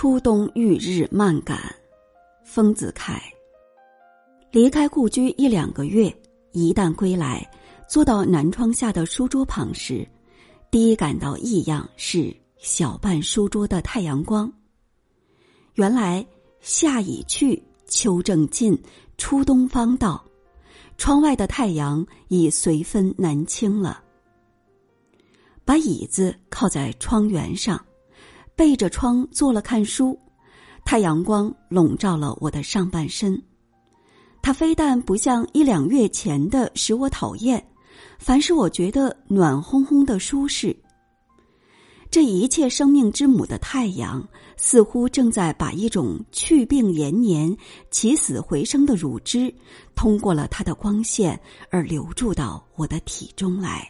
初冬遇日漫感，丰子恺。离开故居一两个月，一旦归来，坐到南窗下的书桌旁时，第一感到异样是小半书桌的太阳光。原来夏已去，秋正近，初冬方到，窗外的太阳已随风南倾了。把椅子靠在窗缘上。背着窗坐了看书，太阳光笼罩了我的上半身。它非但不像一两月前的使我讨厌，凡是我觉得暖烘烘的舒适。这一切生命之母的太阳，似乎正在把一种去病延年、起死回生的乳汁，通过了它的光线而流注到我的体中来。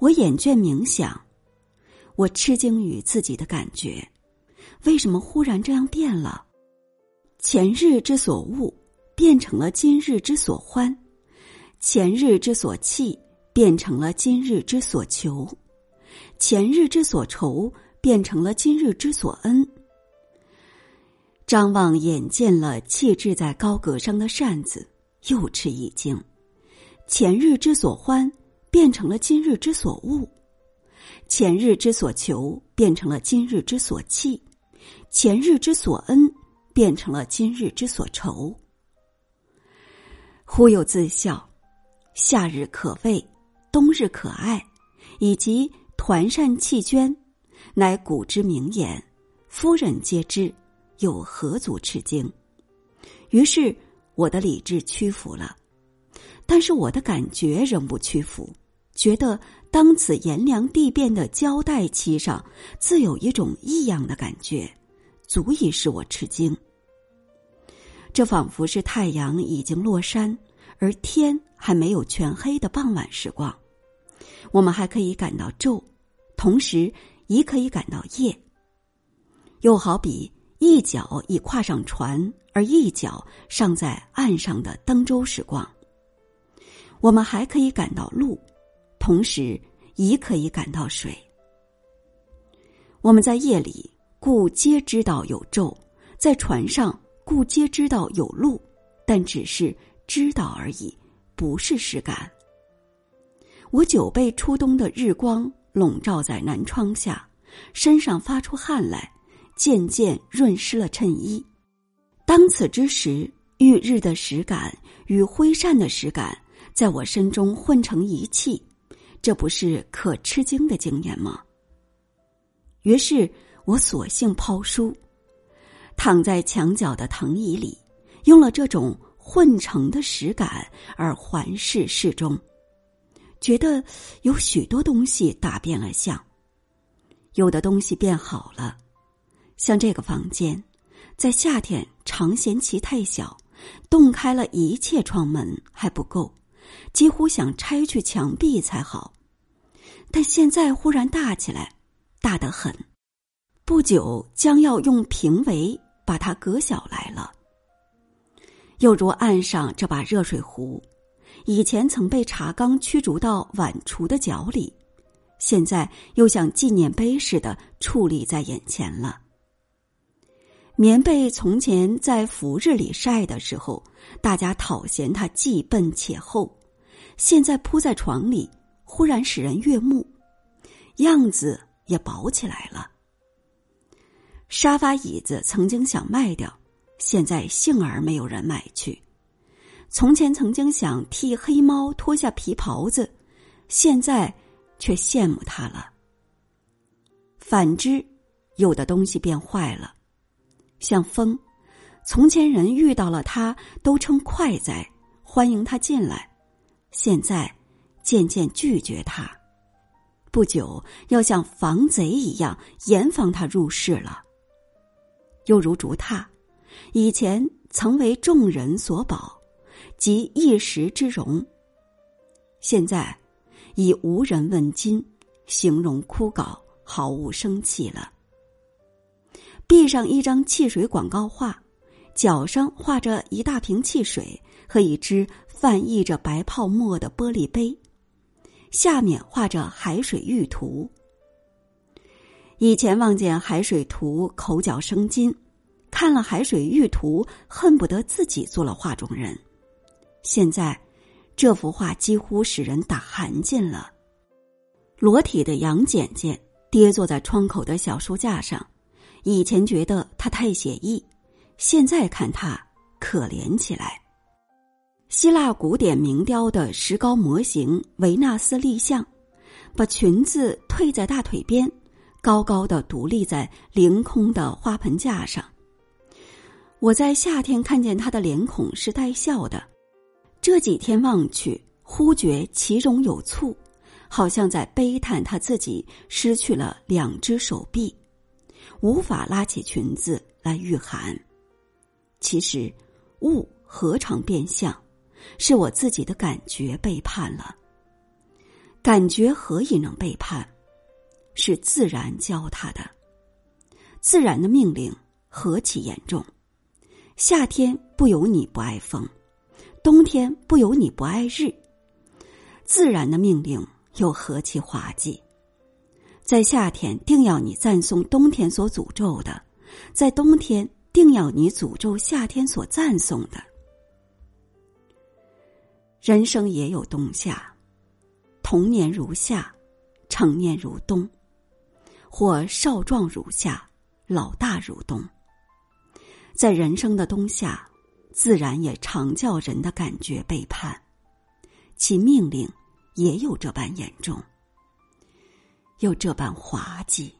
我眼倦冥想。我吃惊于自己的感觉，为什么忽然这样变了？前日之所恶，变成了今日之所欢；前日之所弃，变成了今日之所求；前日之所愁，变成了今日之所恩。张望眼见了气置在高阁上的扇子，又吃一惊：前日之所欢，变成了今日之所恶。前日之所求变成了今日之所弃，前日之所恩变成了今日之所愁。忽又自笑，夏日可畏，冬日可爱，以及团扇弃捐，乃古之名言，夫人皆知，又何足吃惊？于是我的理智屈服了，但是我的感觉仍不屈服，觉得。当此炎凉地变的交代期上，自有一种异样的感觉，足以使我吃惊。这仿佛是太阳已经落山，而天还没有全黑的傍晚时光。我们还可以感到昼，同时亦可以感到夜。又好比一脚已跨上船，而一脚尚在岸上的登舟时光。我们还可以感到路。同时，亦可以感到水。我们在夜里，故皆知道有昼；在船上，故皆知道有路，但只是知道而已，不是实感。我久被初冬的日光笼罩在南窗下，身上发出汗来，渐渐润湿了衬衣。当此之时，遇日的实感与灰扇的实感，在我身中混成一气。这不是可吃惊的经验吗？于是我索性抛书，躺在墙角的藤椅里，用了这种混成的实感而环视室中，觉得有许多东西打变了相，有的东西变好了，像这个房间，在夏天常嫌其太小，洞开了一切窗门还不够。几乎想拆去墙壁才好，但现在忽然大起来，大得很。不久将要用平围把它隔小来了。又如岸上这把热水壶，以前曾被茶缸驱逐到碗橱的角里，现在又像纪念碑似的矗立在眼前了。棉被从前在伏日里晒的时候，大家讨嫌它既笨且厚。现在铺在床里，忽然使人悦目，样子也薄起来了。沙发椅子曾经想卖掉，现在幸而没有人买去。从前曾经想替黑猫脱下皮袍子，现在却羡慕它了。反之，有的东西变坏了，像风，从前人遇到了它都称快哉，欢迎它进来。现在，渐渐拒绝他，不久要像防贼一样严防他入室了。又如竹榻，以前曾为众人所保，及一时之荣，现在已无人问津，形容枯槁，毫无生气了。壁上一张汽水广告画，脚上画着一大瓶汽水和一只。泛溢着白泡沫的玻璃杯，下面画着海水玉图。以前望见海水图，口角生津；看了海水玉图，恨不得自己做了画中人。现在，这幅画几乎使人打寒噤了。裸体的杨戬戬跌坐在窗口的小书架上，以前觉得他太写意，现在看他可怜起来。希腊古典名雕的石膏模型维纳斯立像，把裙子褪在大腿边，高高的独立在凌空的花盆架上。我在夏天看见他的脸孔是带笑的，这几天望去，忽觉其容有醋，好像在悲叹他自己失去了两只手臂，无法拉起裙子来御寒。其实，物何尝变相？是我自己的感觉背叛了。感觉何以能背叛？是自然教他的。自然的命令何其严重！夏天不由你不爱风，冬天不由你不爱日。自然的命令又何其滑稽！在夏天定要你赞颂冬天所诅咒的，在冬天定要你诅咒夏天所赞颂的。人生也有冬夏，童年如夏，成年如冬，或少壮如夏，老大如冬。在人生的冬夏，自然也常叫人的感觉背叛，其命令也有这般严重，又这般滑稽。